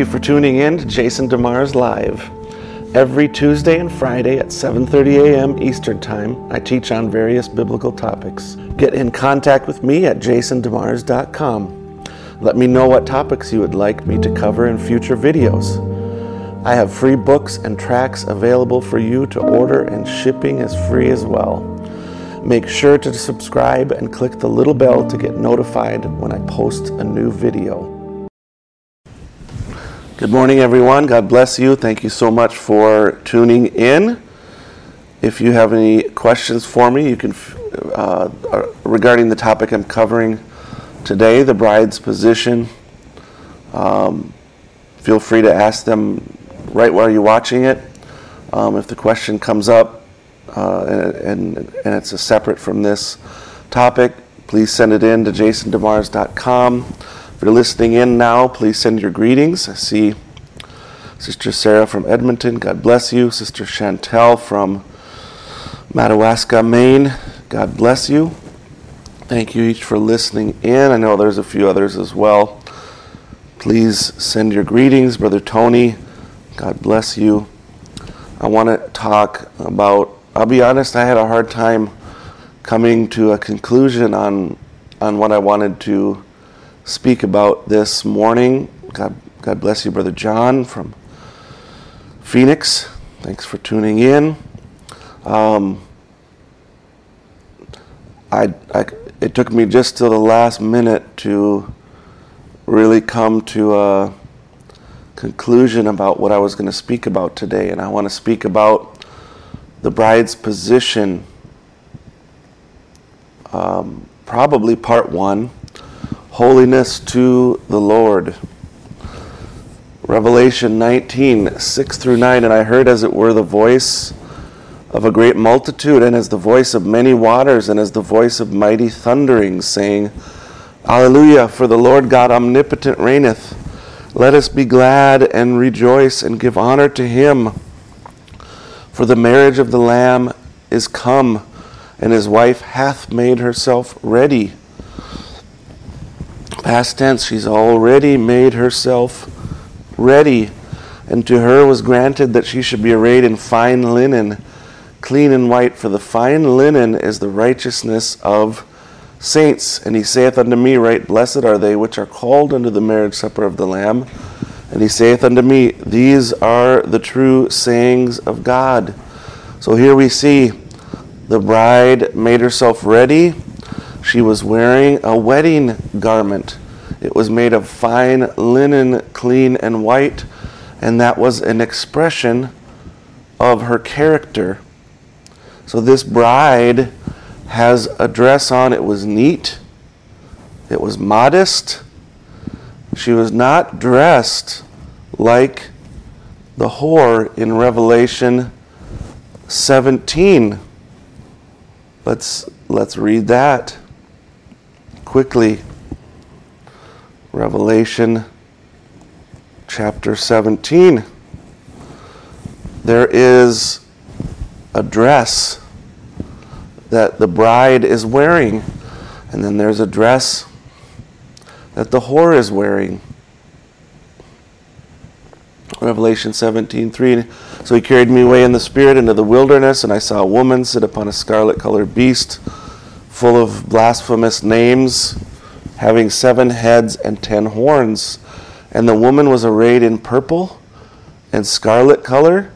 You for tuning in to Jason DeMars Live. Every Tuesday and Friday at 7:30 a.m. Eastern Time, I teach on various biblical topics. Get in contact with me at jasondemars.com. Let me know what topics you would like me to cover in future videos. I have free books and tracts available for you to order, and shipping is free as well. Make sure to subscribe and click the little bell to get notified when I post a new video. Good morning, everyone. God bless you. Thank you so much for tuning in. If you have any questions for me, you can uh, uh, regarding the topic I'm covering today, the bride's position. Um, feel free to ask them right while you're watching it. Um, if the question comes up, uh, and, and it's a separate from this topic, please send it in to jasondemars.com. If you're listening in now, please send your greetings. I see Sister Sarah from Edmonton, God bless you. Sister Chantel from Madawaska, Maine, God bless you. Thank you each for listening in. I know there's a few others as well. Please send your greetings, Brother Tony. God bless you. I want to talk about I'll be honest, I had a hard time coming to a conclusion on on what I wanted to speak about this morning. God, God bless you, Brother John from Phoenix. Thanks for tuning in. Um, I, I, it took me just till the last minute to really come to a conclusion about what I was going to speak about today, and I want to speak about the bride's position, um, probably part one holiness to the Lord. Revelation 19, 6 through 9. And I heard, as it were, the voice of a great multitude, and as the voice of many waters, and as the voice of mighty thunderings, saying, Alleluia, for the Lord God omnipotent reigneth. Let us be glad and rejoice and give honor to him. For the marriage of the Lamb is come, and his wife hath made herself ready. Past tense, she's already made herself ready. And to her was granted that she should be arrayed in fine linen, clean and white, for the fine linen is the righteousness of saints. And he saith unto me, Write blessed are they which are called unto the marriage supper of the Lamb. And he saith unto me, These are the true sayings of God. So here we see the bride made herself ready. She was wearing a wedding garment. It was made of fine linen, clean and white, and that was an expression of her character. So this bride has a dress on. It was neat, it was modest she was not dressed like the whore in Revelation 17. Let's, let's read that quickly. Revelation chapter 17. There is a dress that the bride is wearing, and then there's a dress that the whore is wearing. Revelation 17:3 So he carried me away in the spirit into the wilderness and I saw a woman sit upon a scarlet colored beast full of blasphemous names having seven heads and ten horns and the woman was arrayed in purple and scarlet color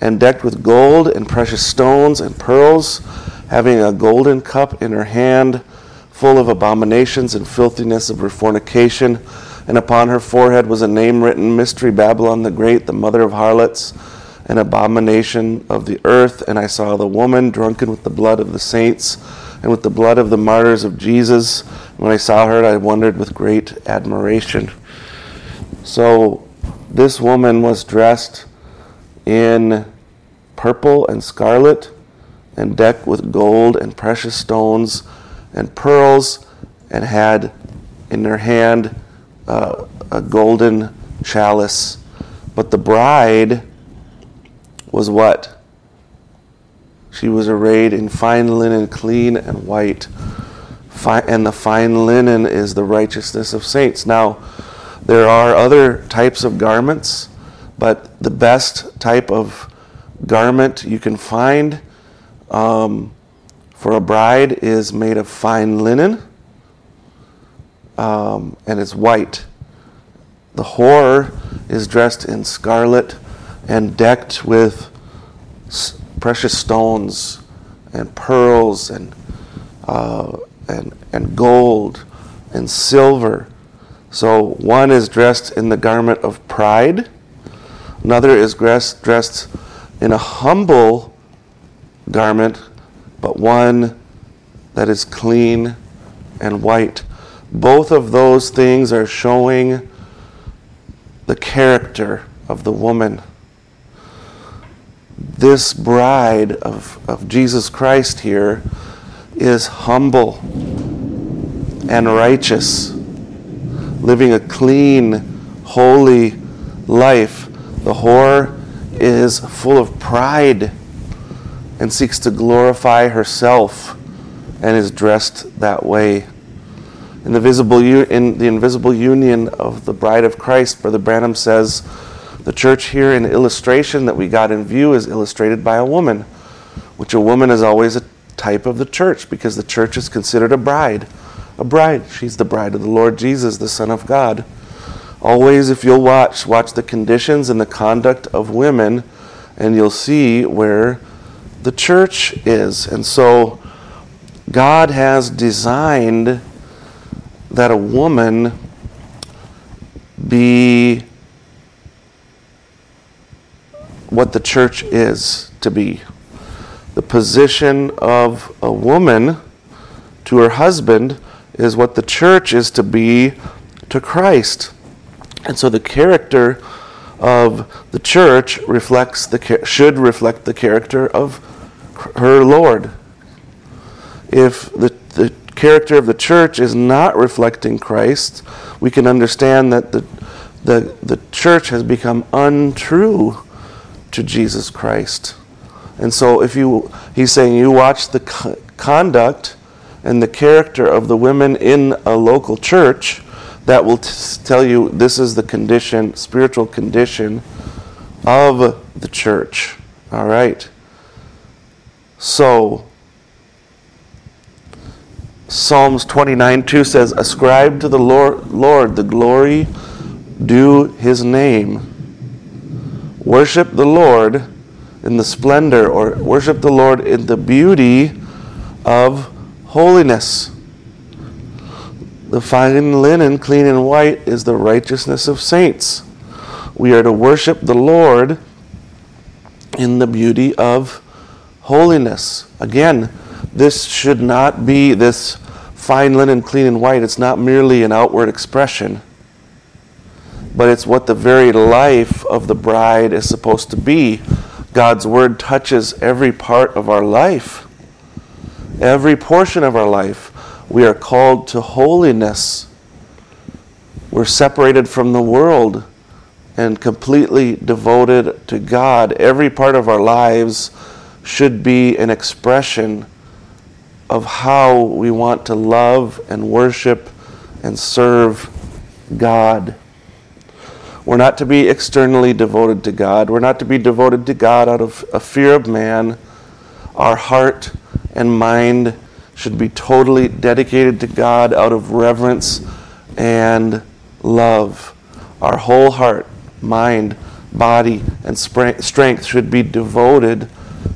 and decked with gold and precious stones and pearls having a golden cup in her hand full of abominations and filthiness of her fornication. And upon her forehead was a name written Mystery Babylon the Great, the mother of harlots, an abomination of the earth. And I saw the woman drunken with the blood of the saints and with the blood of the martyrs of Jesus. When I saw her, I wondered with great admiration. So this woman was dressed in purple and scarlet and decked with gold and precious stones and pearls and had in her hand uh, a golden chalice. But the bride was what? She was arrayed in fine linen, clean and white. and the fine linen is the righteousness of saints. Now, There are other types of garments, but the best type of garment you can find um, for a bride is made of fine linen um, and it's white. The whore is dressed in scarlet and decked with precious stones and pearls and, uh, and, and gold and silver. So one is dressed in the garment of pride, another is dressed, dressed in a humble garment, but one that is clean and white. Both of those things are showing the character of the woman. This bride of, of Jesus Christ here is humble and righteous, living a clean, holy life. The whore is full of pride and seeks to glorify herself and is dressed that way. In the, visible, in the invisible union of the bride of Christ, Brother Branham says, the church here in illustration that we got in view is illustrated by a woman, which a woman is always a type of the church because the church is considered a bride. A bride. She's the bride of the Lord Jesus, the Son of God. Always, if you'll watch, watch the conditions and the conduct of women, and you'll see where the church is. And so, God has designed that a woman be what the church is to be. The position of a woman to her husband is what the church is to be to Christ. And so the character of the church reflects the should reflect the character of her Lord. If the, the character of the church is not reflecting Christ, we can understand that the, the, the church has become untrue to Jesus Christ. And so if you he's saying you watch the co- conduct and the character of the women in a local church that will t- tell you this is the condition spiritual condition of the church. All right. So Psalms 29 2 says, Ascribe to the Lord, Lord the glory due his name. Worship the Lord in the splendor, or worship the Lord in the beauty of holiness. The fine linen, clean and white, is the righteousness of saints. We are to worship the Lord in the beauty of holiness. Again, this should not be this fine linen, clean and white, it's not merely an outward expression, but it's what the very life of the bride is supposed to be. God's word touches every part of our life, every portion of our life. We are called to holiness. We're separated from the world and completely devoted to God. Every part of our lives should be an expression of how we want to love and worship and serve God. We're not to be externally devoted to God. We're not to be devoted to God out of a fear of man. Our heart and mind should be totally dedicated to God out of reverence and love. Our whole heart, mind, body, and strength should be devoted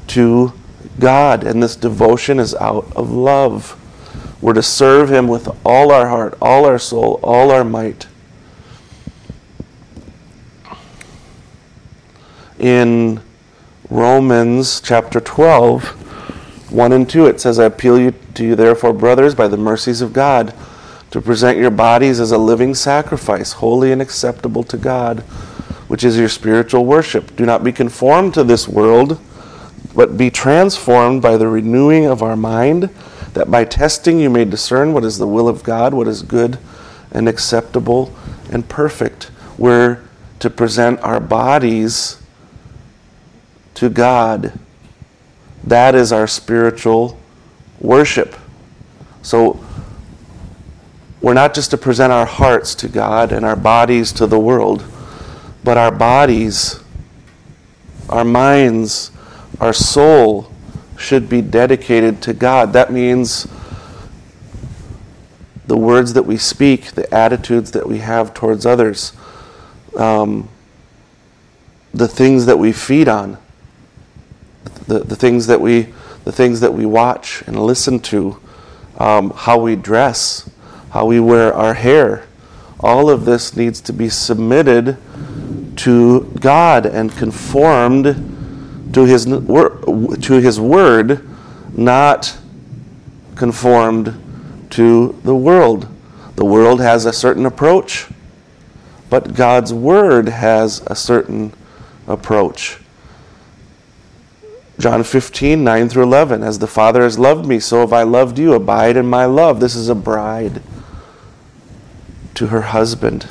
to God, and this devotion is out of love. We're to serve Him with all our heart, all our soul, all our might. In Romans chapter 12, 1 and 2, it says, I appeal to you, therefore, brothers, by the mercies of God, to present your bodies as a living sacrifice, holy and acceptable to God, which is your spiritual worship. Do not be conformed to this world but be transformed by the renewing of our mind, that by testing you may discern what is the will of God, what is good and acceptable and perfect. We're to present our bodies to God. That is our spiritual worship. So, we're not just to present our hearts to God and our bodies to the world, but our bodies, our minds, our soul should be dedicated to God. That means the words that we speak, the attitudes that we have towards others, um, the things that we feed on, the, the things that we the things that we watch and listen to, um, how we dress, how we wear our hair. All of this needs to be submitted to God and conformed to His, to his Word, not conformed to the world. The world has a certain approach, but God's Word has a certain approach. John 15, 9 through 11. As the Father has loved me, so have I loved you. Abide in my love. This is a bride to her husband.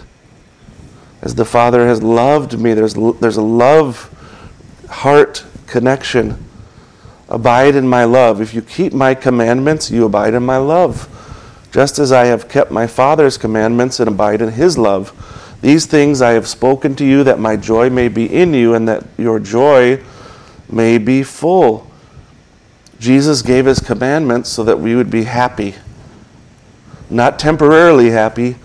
As the Father has loved me, there's, there's a love heart connection. Abide in my love. If you keep my commandments, you abide in my love. Just as I have kept my Father's commandments and abide in his love. These things I have spoken to you that my joy may be in you and that your joy may be full. Jesus gave his commandments so that we would be happy. Not temporarily happy,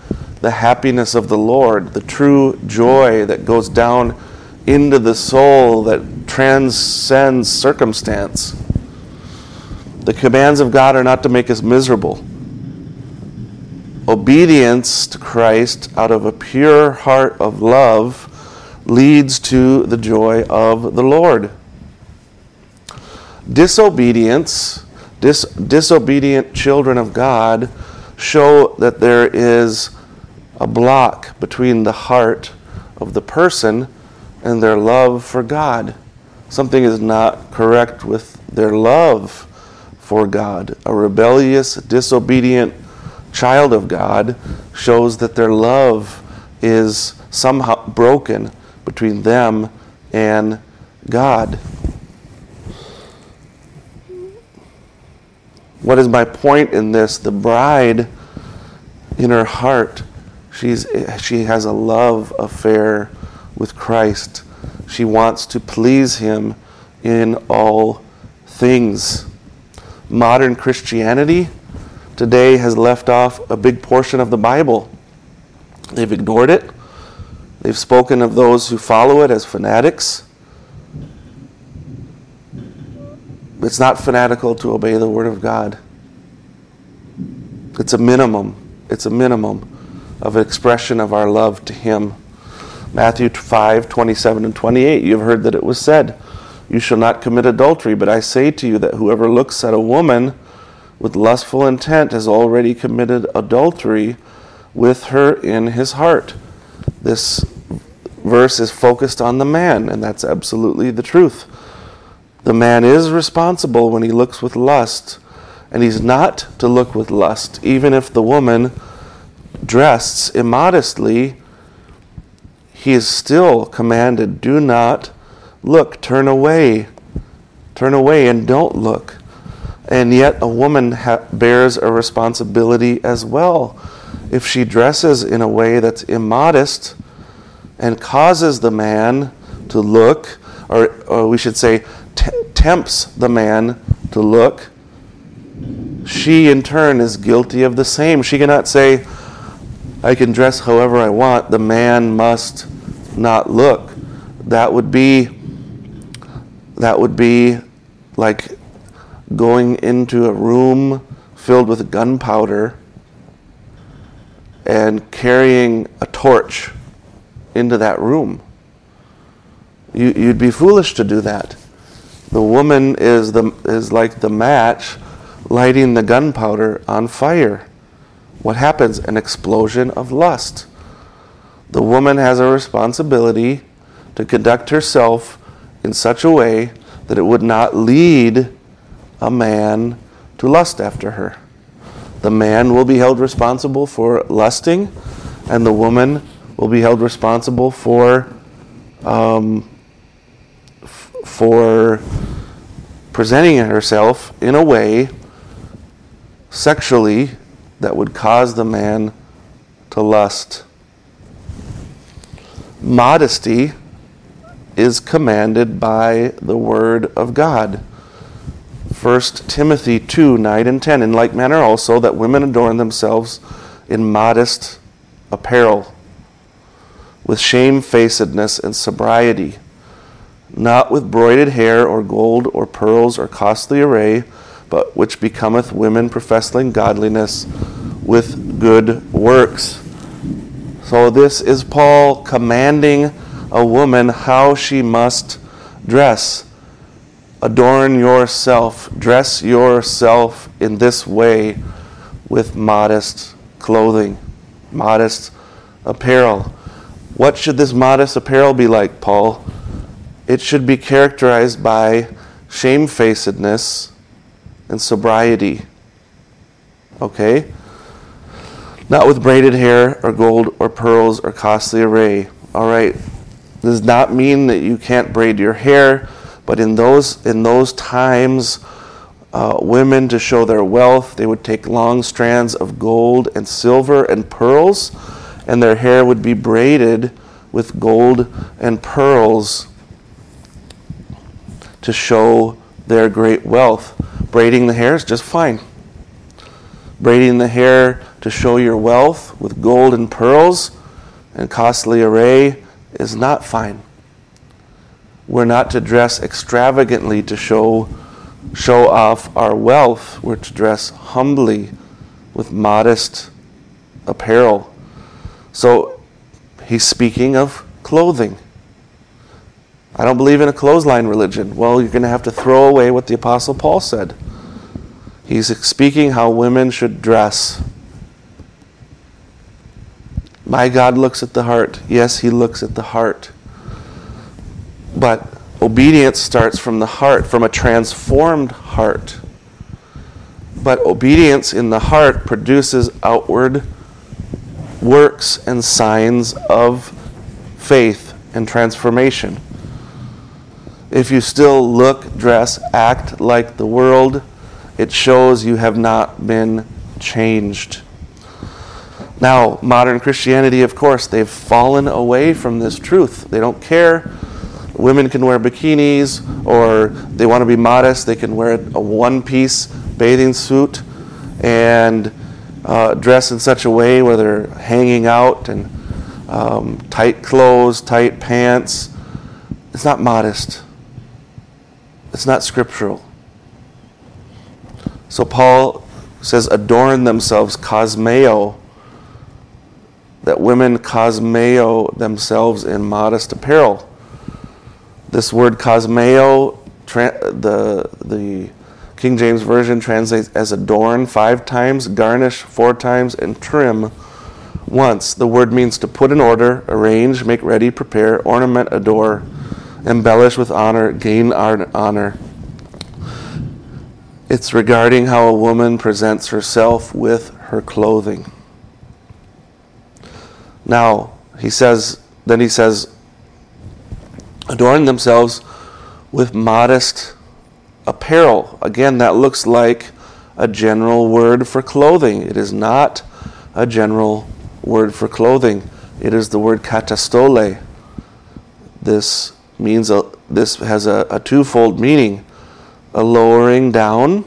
the happiness of the Lord, the true joy that goes down into the soul that transcends circumstance. The commands of God are not to make us miserable. Obedience to Christ out of a pure heart of love leads to the joy of the Lord disobedience, dis- disobedient children of God show that there is a block between the heart of the person and their love for God. Something is not correct with their love for God. A rebellious, disobedient child of God shows that their love is somehow broken between them and God. What is my point in this? The bride, in her heart, she's, she has a love affair with Christ. She wants to please Him in all things. Modern Christianity today has left off a big portion of the Bible. They've ignored it. They've spoken of those who follow it as fanatics. It's not fanatical to obey the Word of God. It's a minimum. It's a minimum of expression of our love to Him. Matthew 5 27 and 28. You have heard that it was said, You shall not commit adultery, but I say to you that whoever looks at a woman with lustful intent has already committed adultery with her in his heart. This verse is focused on the man, and that's absolutely the truth. The man is responsible when he looks with lust, and he's not to look with lust, even if the woman dressed immodestly. He is still commanded, do not look, turn away, turn away, and don't look. And yet, a woman ha- bears a responsibility as well. If she dresses in a way that's immodest and causes the man to look, or, or we should say, t- tempts the man to look, she in turn is guilty of the same. She cannot say, I can dress however I want, the man must not look. That would be that would be like going into a room filled with gunpowder and carrying a torch into that room. You, would be foolish to do that. The woman is, the, is like the match lighting the gunpowder on fire. What happens? An explosion of lust. The woman has a responsibility to conduct herself in such a way that it would not lead a man to lust after her. The man will be held responsible for lusting, and the woman will be held responsible for um, for presenting herself in a way sexually that would cause the man to lust. Modesty is commanded by the Word of God. 1 Timothy 2 9 and 10. In like manner also, that women adorn themselves in modest apparel, with shamefacedness and sobriety, not with broided hair or gold or pearls or costly array, but which becometh women professing godliness with good works. So, this is Paul commanding a woman how she must dress. Adorn yourself, dress yourself in this way with modest clothing, modest apparel. What should this modest apparel be like, Paul? It should be characterized by shamefacedness and sobriety. Okay? Not with braided hair or gold or pearls or costly array. All right. Does not mean that you can't braid your hair, but in those in those times, uh, women to show their wealth, they would take long strands of gold and silver and pearls, and their hair would be braided with gold and pearls to show their great wealth. Braiding the hair is just fine. Braiding the hair to show your wealth with gold and pearls and costly array is not fine. We're not to dress extravagantly to show show off our wealth. We're to dress humbly with modest apparel. So he's speaking of clothing. I don't believe in a clothesline religion. Well, you're going to have to throw away what the Apostle Paul said. He's speaking how women should dress. My God looks at the heart. Yes, He looks at the heart. But obedience starts from the heart, from a transformed heart. But obedience in the heart produces outward works and signs of faith and transformation. If you still look, dress, act like the world, it shows you have not been changed. Now, modern Christianity, of course, they've fallen away from this truth. They don't care. Women can wear bikinis, or they want to be modest, they can wear a one piece bathing suit and uh, dress in such a way where they're hanging out and um, tight clothes, tight pants. It's not modest, it's not scriptural. So Paul says, adorn themselves, cosmeo, that women cosmeo themselves in modest apparel. This word cosmeo, the, the King James Version translates as adorn five times, garnish four times, and trim once. The word means to put in order, arrange, make ready, prepare, ornament, adore, embellish with honor, gain honor. It's regarding how a woman presents herself with her clothing. Now, he says, then he says, adorn themselves with modest apparel. Again, that looks like a general word for clothing. It is not a general word for clothing. It is the word katastole. This means a, this has a, a twofold meaning: a lowering down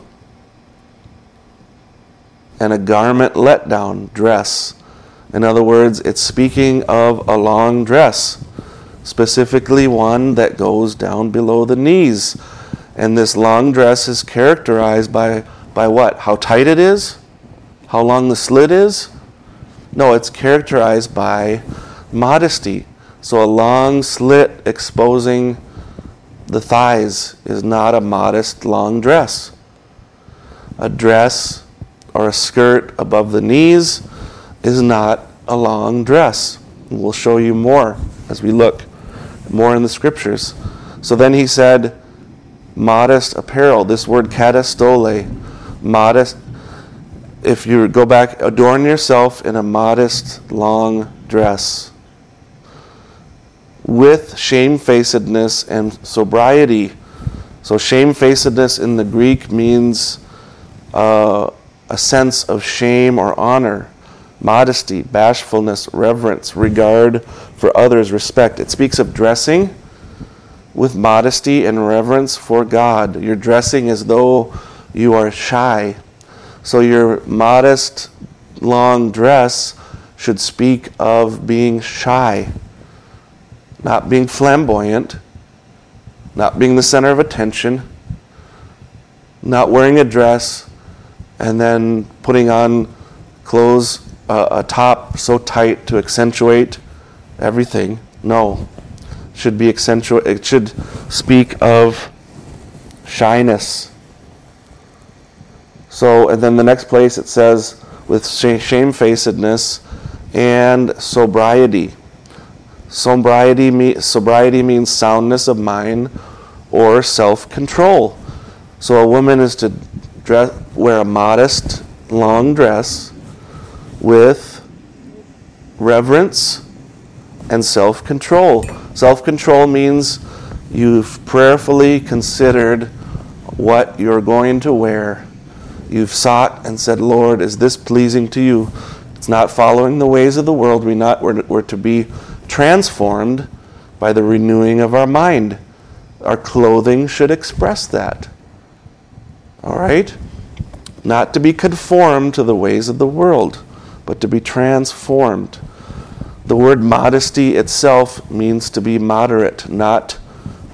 and a garment let down, dress. In other words, it's speaking of a long dress, specifically one that goes down below the knees. And this long dress is characterized by, by what? How tight it is? How long the slit is? No, it's characterized by modesty. So a long slit exposing the thighs is not a modest long dress. A dress or a skirt above the knees is not a long dress. We'll show you more as we look more in the scriptures. So then he said, modest apparel. This word katastole, modest. If you go back, adorn yourself in a modest long dress with shamefacedness and sobriety. So, shamefacedness in the Greek means uh, a sense of shame or honor, modesty, bashfulness, reverence, regard for others, respect. It speaks of dressing with modesty and reverence for God. You're dressing as though you are shy. So your modest, long dress should speak of being shy, not being flamboyant, not being the center of attention, not wearing a dress, and then putting on clothes, uh, a top so tight to accentuate everything. No. Should be accentuate it should speak of shyness. So and then the next place it says with shamefacedness and sobriety. Sobriety, me, sobriety means soundness of mind or self control. So a woman is to dress, wear a modest, long dress with reverence and self control. Self control means you've prayerfully considered what you're going to wear. You've sought and said, Lord, is this pleasing to you? It's not following the ways of the world. We not, we're, we're to be transformed by the renewing of our mind. Our clothing should express that. All right? Not to be conformed to the ways of the world, but to be transformed. The word modesty itself means to be moderate, not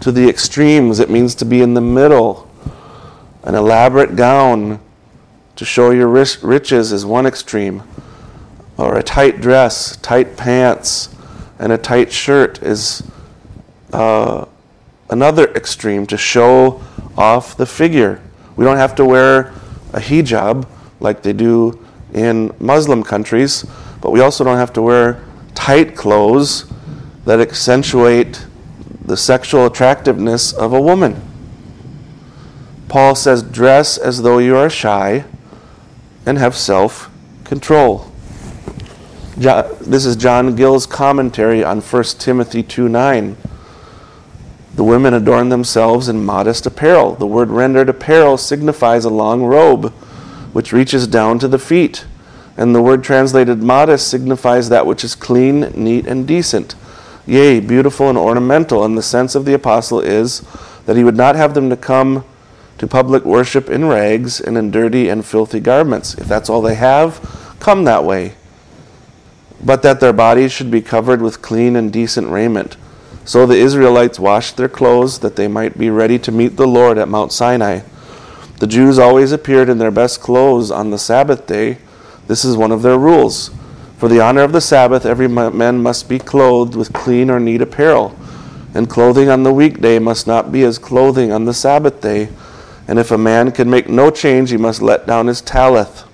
to the extremes. It means to be in the middle. An elaborate gown to show your riches is one extreme or a tight dress, tight pants, and a tight shirt is uh, another extreme to show off the figure. We don't have to wear a hijab like they do in Muslim countries, but we also don't have to wear tight clothes that accentuate the sexual attractiveness of a woman. Paul says, dress as though you are shy and have self control. This is John Gill's commentary on 1 Timothy 2 9. The women adorn themselves in modest apparel. The word rendered apparel signifies a long robe which reaches down to the feet. And the word translated modest signifies that which is clean, neat, and decent. Yea, beautiful and ornamental. And the sense of the apostle is that he would not have them to come to public worship in rags and in dirty and filthy garments. If that's all they have, come that way but that their bodies should be covered with clean and decent raiment. So the Israelites washed their clothes that they might be ready to meet the Lord at Mount Sinai. The Jews always appeared in their best clothes on the Sabbath day. This is one of their rules. For the honor of the Sabbath, every man must be clothed with clean or neat apparel. And clothing on the weekday must not be as clothing on the Sabbath day. And if a man can make no change, he must let down his talith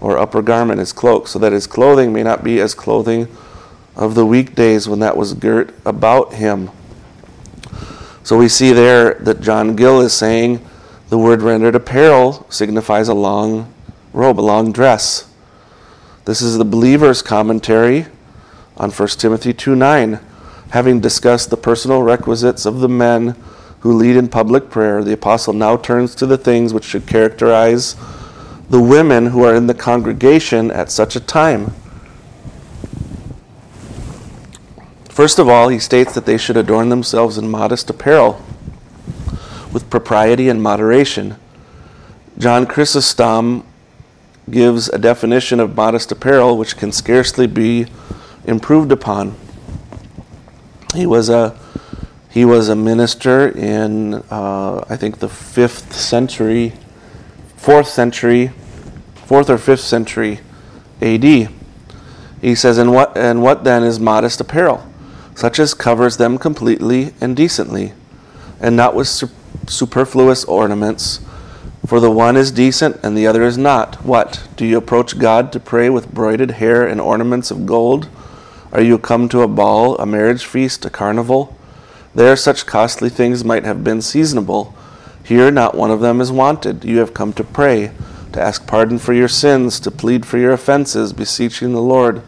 or upper garment, his cloak, so that his clothing may not be as clothing of the weekdays when that was girt about him. So we see there that John Gill is saying the word rendered apparel signifies a long robe, a long dress. This is the believer's commentary on 1 Timothy 2 9. Having discussed the personal requisites of the men who lead in public prayer, the apostle now turns to the things which should characterize the women who are in the congregation at such a time. First of all, he states that they should adorn themselves in modest apparel with propriety and moderation. John Chrysostom gives a definition of modest apparel which can scarcely be improved upon. He was a he was a minister in uh, I think the fifth century fourth century, fourth or fifth century AD. He says, and what, and what then is modest apparel? Such as covers them completely and decently, and not with superfluous ornaments. For the one is decent and the other is not. What? Do you approach God to pray with broided hair and ornaments of gold? Are you come to a ball, a marriage feast, a carnival? There such costly things might have been seasonable here, not one of them is wanted. You have come to pray, to ask pardon for your sins, to plead for your offenses, beseeching the Lord.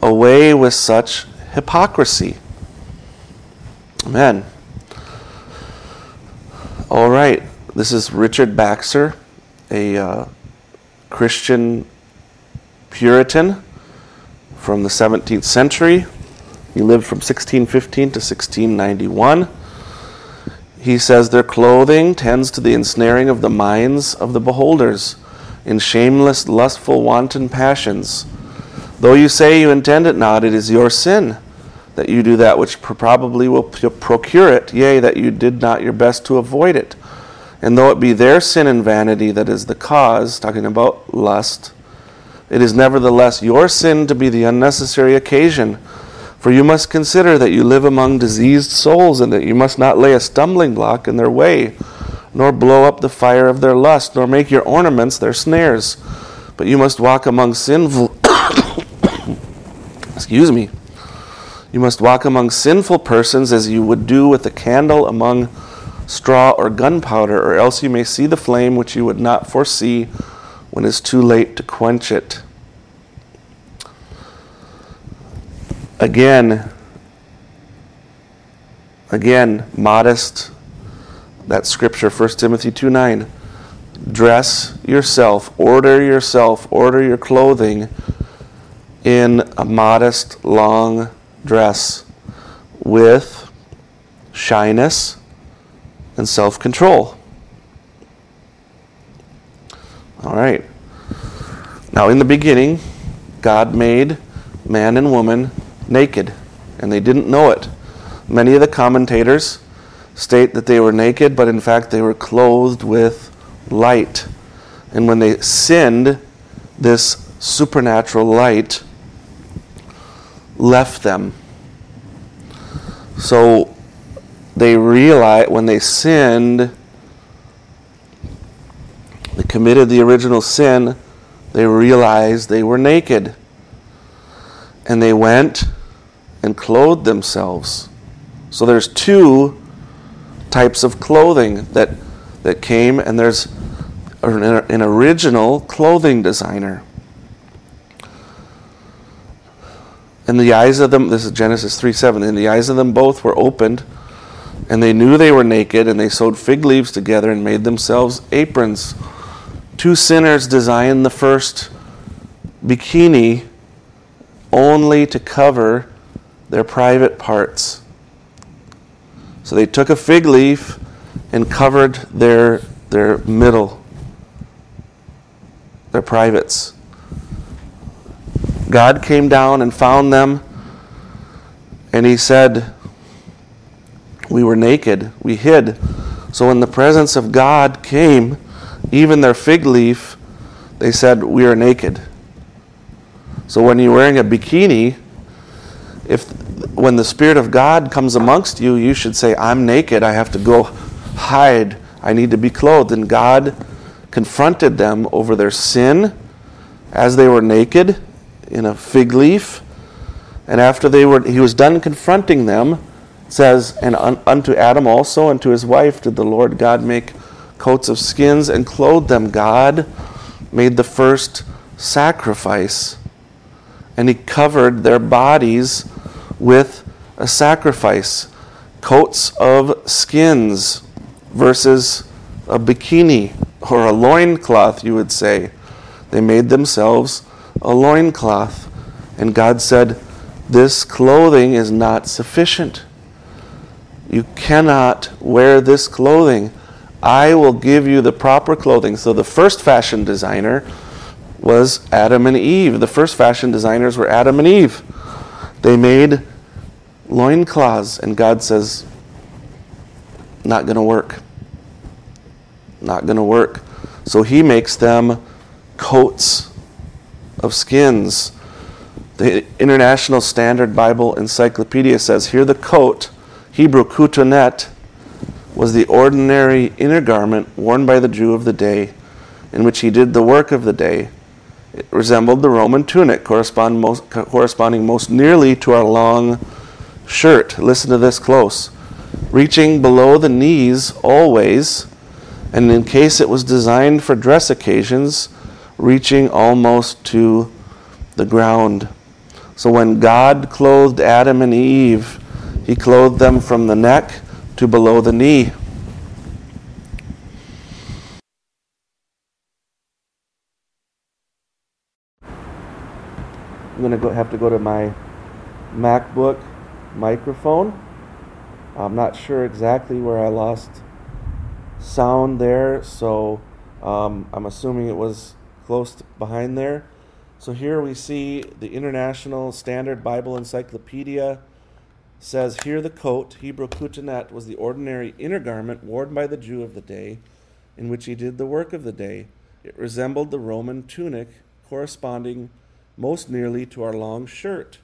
Away with such hypocrisy. Amen. All right. This is Richard Baxter, a, uh, Christian Puritan from the 17th century. He lived from 1615 to 1691. He says their clothing tends to the ensnaring of the minds of the beholders in shameless, lustful, wanton passions. Though you say you intend it not, it is your sin that you do that which probably will procure it, yea, that you did not your best to avoid it. And though it be their sin and vanity that is the cause, talking about lust, it is nevertheless your sin to be the unnecessary occasion. For you must consider that you live among diseased souls, and that you must not lay a stumbling block in their way, nor blow up the fire of their lust, nor make your ornaments their snares. But you must walk among sinful. Excuse me. You must walk among sinful persons as you would do with a candle among straw, or gunpowder, or else you may see the flame which you would not foresee when it is too late to quench it. Again, again, modest, that scripture, 1 Timothy 2 9. Dress yourself, order yourself, order your clothing in a modest, long dress with shyness and self control. All right. Now, in the beginning, God made man and woman naked, and they didn't know it. Many of the commentators state that they were naked, but in fact, they were clothed with light. And when they sinned, this supernatural light left them. So they realized when they sinned, they committed the original sin, they realized they were naked. And they went and clothed themselves. So there's two types of clothing that, that came, and there's an, an original clothing designer. And the eyes of them, this is Genesis 3 7, and the eyes of them both were opened and they knew they were naked, and they sewed fig leaves together and made themselves aprons. Two sinners designed the first bikini only to cover their private parts. So they took a fig leaf and covered their, their middle, their privates. God came down and found them, and He said, we were naked, we hid. So when the presence of God came, even their fig leaf, they said, We are naked. So when you're wearing a bikini, if when the Spirit of God comes amongst you, you should say, I'm naked, I have to go hide, I need to be clothed. And God confronted them over their sin as they were naked in a fig leaf. And after they were, he was done confronting them, says, And un- unto Adam also and to his wife did the Lord God make coats of skins and clothed them. God made the first sacrifice, and he covered their bodies with a sacrifice. Coats of skins versus a bikini or a loincloth, you would say. They made themselves a loincloth. And God said, This clothing is not sufficient. You cannot wear this clothing. I will give you the proper clothing. So the first fashion designer was Adam and Eve. The first fashion designers were Adam and Eve. They made loincloths, and God says, not going to work. Not going to work. So he makes them coats of skins. The International Standard Bible Encyclopedia says here the coat Hebrew kutonet was the ordinary inner garment worn by the Jew of the day, in which he did the work of the day. It resembled the Roman tunic, correspond most, corresponding most nearly to our long shirt. Listen to this close. Reaching below the knees always, and in case it was designed for dress occasions, reaching almost to the ground. So when God clothed Adam and Eve, he clothed them from the neck to below the knee. I'm going to have to go to my MacBook microphone. I'm not sure exactly where I lost sound there, so um, I'm assuming it was close behind there. So here we see the International Standard Bible Encyclopedia says here the coat, Hebrew kutanet, was the ordinary inner garment worn by the Jew of the day, in which he did the work of the day. It resembled the Roman tunic, corresponding most nearly to our long shirt.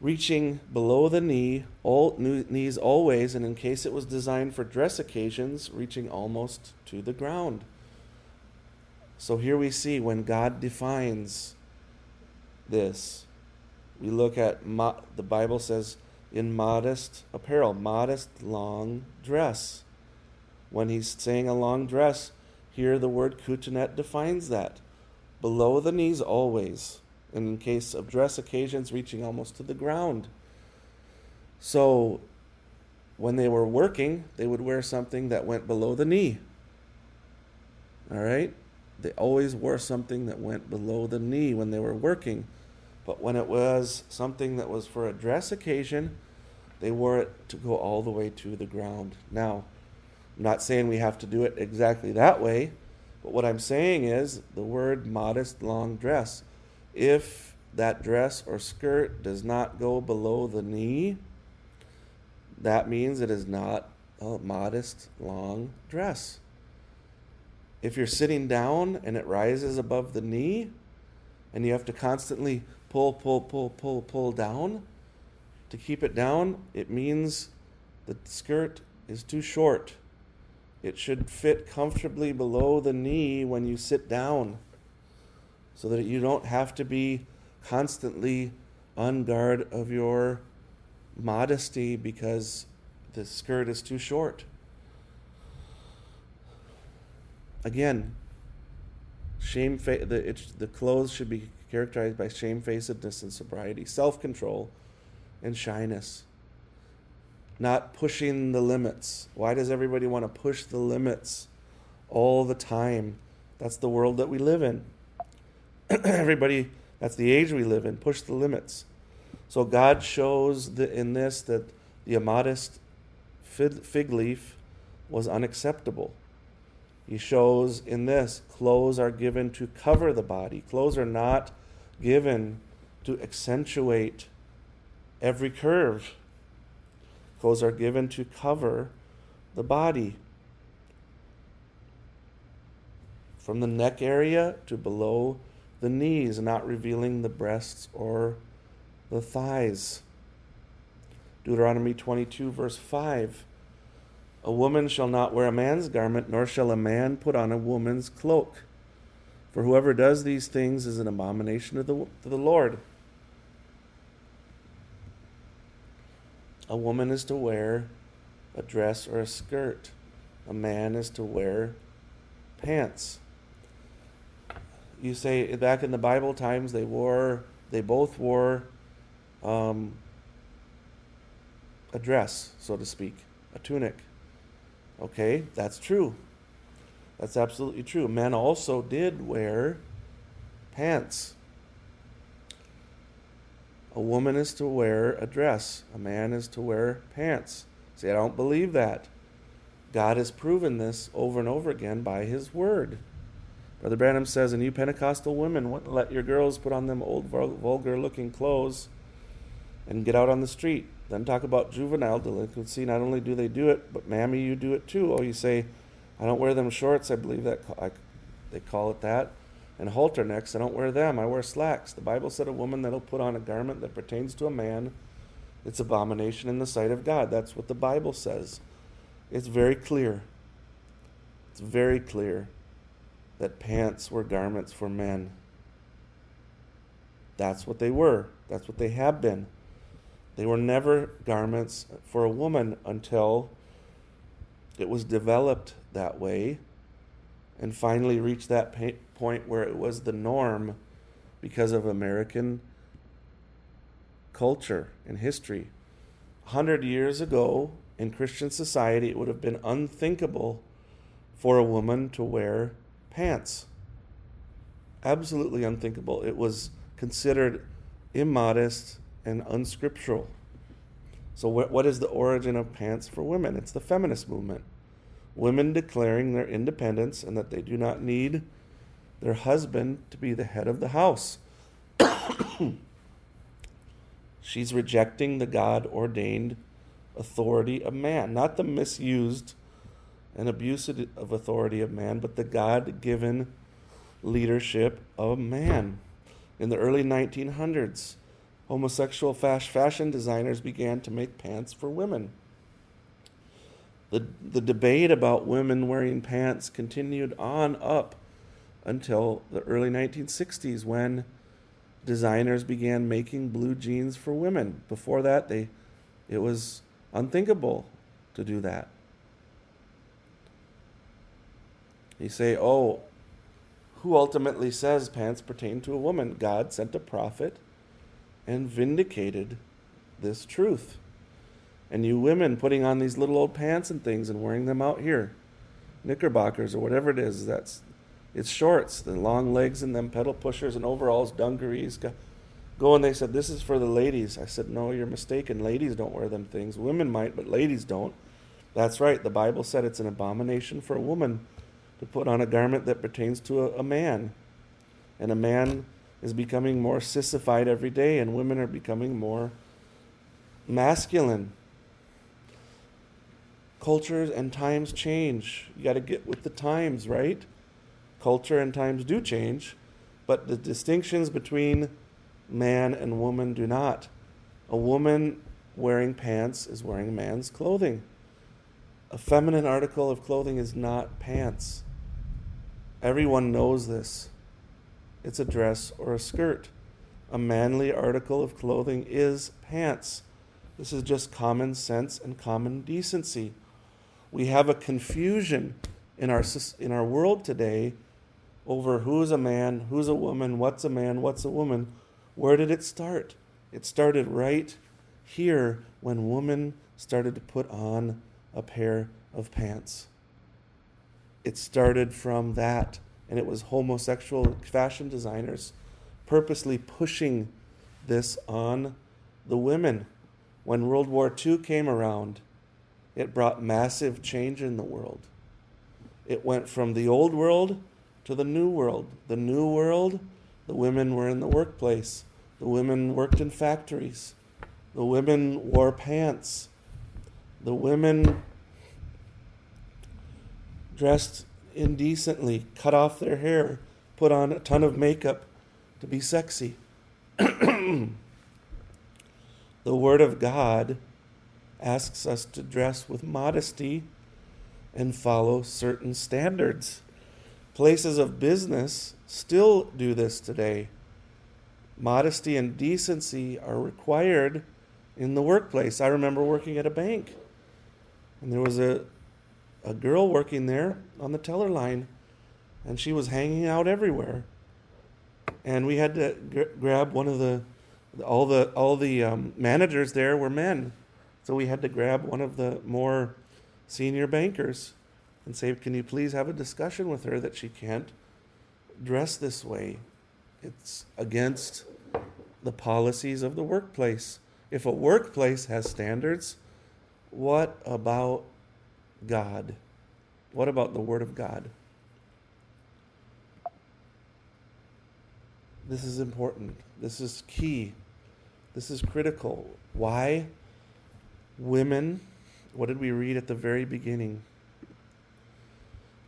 Reaching below the knee, all knees always, and in case it was designed for dress occasions, reaching almost to the ground. So here we see when God defines this, we look at mo- the Bible says in modest apparel, modest long dress. When he's saying a long dress, here the word kutanet defines that. Below the knees always, and in case of dress occasions, reaching almost to the ground. So when they were working, they would wear something that went below the knee. All right? They always wore something that went below the knee when they were working. But when it was something that was for a dress occasion, they wore it to go all the way to the ground. Now, I'm not saying we have to do it exactly that way, but what I'm saying is the word modest long dress. If that dress or skirt does not go below the knee, that means it is not a modest long dress. If you're sitting down and it rises above the knee, and you have to constantly pull, pull, pull, pull, pull down. To keep it down, it means the skirt is too short. It should fit comfortably below the knee when you sit down so that you don't have to be constantly on guard of your modesty because the skirt is too short. Again, shame the, it, the clothes should be characterized by shamefacedness and sobriety, self control, and shyness. Not pushing the limits. Why does everybody want to push the limits all the time? That's the world that we live in. everybody, that's the age we live in. Push the limits. So God shows the, in this that the immodest fig leaf was unacceptable. He shows in this clothes are given to cover the body. Clothes are not given to accentuate every curve. Clothes are given to cover the body. From the neck area to below the knees, not revealing the breasts or the thighs. Deuteronomy 22, verse 5. A woman shall not wear a man's garment, nor shall a man put on a woman's cloak. For whoever does these things is an abomination to the, to the Lord. A woman is to wear a dress or a skirt. A man is to wear pants. You say back in the Bible times they wore, they both wore um, a dress, so to speak, a tunic. Okay, that's true. That's absolutely true. Men also did wear pants. A woman is to wear a dress, a man is to wear pants. See, I don't believe that. God has proven this over and over again by His Word. Brother Branham says, and you Pentecostal women, what, let your girls put on them old, vulgar looking clothes and get out on the street. Then talk about juvenile delinquency. Not only do they do it, but mammy, you do it too. Oh, you say, I don't wear them shorts. I believe that I, they call it that. And halter necks, I don't wear them. I wear slacks. The Bible said a woman that'll put on a garment that pertains to a man, it's abomination in the sight of God. That's what the Bible says. It's very clear. It's very clear that pants were garments for men. That's what they were. That's what they have been. They were never garments for a woman until it was developed that way and finally reached that point where it was the norm because of American culture and history. A hundred years ago, in Christian society, it would have been unthinkable for a woman to wear pants. Absolutely unthinkable. It was considered immodest and unscriptural. So, what, what is the origin of pants for women? It's the feminist movement. Women declaring their independence and that they do not need their husband to be the head of the house. She's rejecting the God ordained authority of man, not the misused and abuse of authority of man, but the God given leadership of man. In the early 1900s, homosexual fashion designers began to make pants for women. The, the debate about women wearing pants continued on up until the early 1960s when designers began making blue jeans for women. Before that, they, it was unthinkable to do that. You say, oh, who ultimately says pants pertain to a woman? God sent a prophet and vindicated this truth. And you women putting on these little old pants and things and wearing them out here, knickerbockers or whatever it is, that's it's shorts, the long legs and them pedal pushers and overalls, dungarees. Go and they said, This is for the ladies. I said, No, you're mistaken. Ladies don't wear them things. Women might, but ladies don't. That's right. The Bible said it's an abomination for a woman to put on a garment that pertains to a, a man. And a man is becoming more sissified every day, and women are becoming more masculine. Cultures and times change. You got to get with the times, right? Culture and times do change, but the distinctions between man and woman do not. A woman wearing pants is wearing man's clothing. A feminine article of clothing is not pants. Everyone knows this. It's a dress or a skirt. A manly article of clothing is pants. This is just common sense and common decency. We have a confusion in our, in our world today over who's a man, who's a woman, what's a man, what's a woman. Where did it start? It started right here when women started to put on a pair of pants. It started from that, and it was homosexual fashion designers purposely pushing this on the women. When World War II came around, it brought massive change in the world. It went from the old world to the new world. The new world, the women were in the workplace, the women worked in factories, the women wore pants, the women dressed indecently, cut off their hair, put on a ton of makeup to be sexy. the Word of God asks us to dress with modesty and follow certain standards. Places of business still do this today. Modesty and decency are required in the workplace. I remember working at a bank, and there was a, a girl working there on the teller line, and she was hanging out everywhere. And we had to grab one of the all the all the um, managers there were men, so we had to grab one of the more senior bankers and say, Can you please have a discussion with her that she can't dress this way? It's against the policies of the workplace. If a workplace has standards, what about God? What about the Word of God? This is important. This is key. This is critical. Why? Women, what did we read at the very beginning?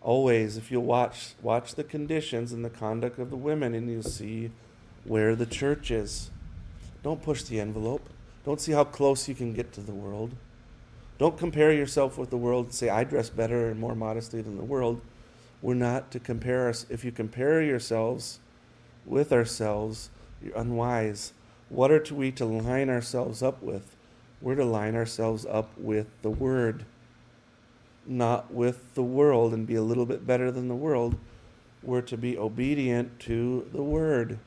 always if you watch watch the conditions and the conduct of the women and you see where the church is don't push the envelope don't see how close you can get to the world don't compare yourself with the world and say i dress better and more modestly than the world we're not to compare us if you compare yourselves with ourselves you're unwise what are we to line ourselves up with we're to line ourselves up with the word not with the world and be a little bit better than the world. We're to be obedient to the word.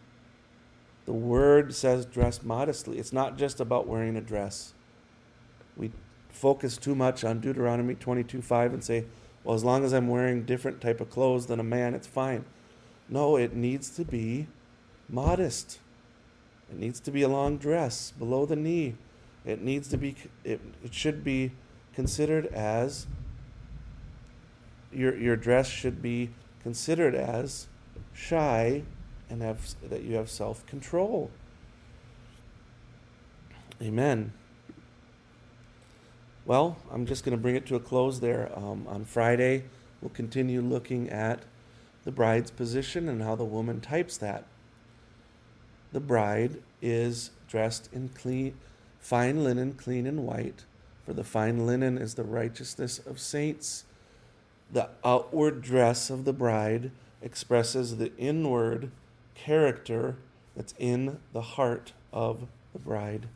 The word says dress modestly. It's not just about wearing a dress. We focus too much on Deuteronomy 22 5 and say, well, as long as I'm wearing different type of clothes than a man, it's fine. No, it needs to be modest. It needs to be a long dress below the knee. It needs to be it, it should be considered as your your dress should be considered as shy and have that you have self-control. Amen. Well, I'm just going to bring it to a close there. Um, on Friday, we'll continue looking at the bride's position and how the woman types that. The bride is dressed in clean, fine linen, clean and white, for the fine linen is the righteousness of saints. The outward dress of the bride expresses the inward character that's in the heart of the bride.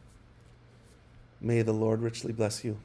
May the Lord richly bless you.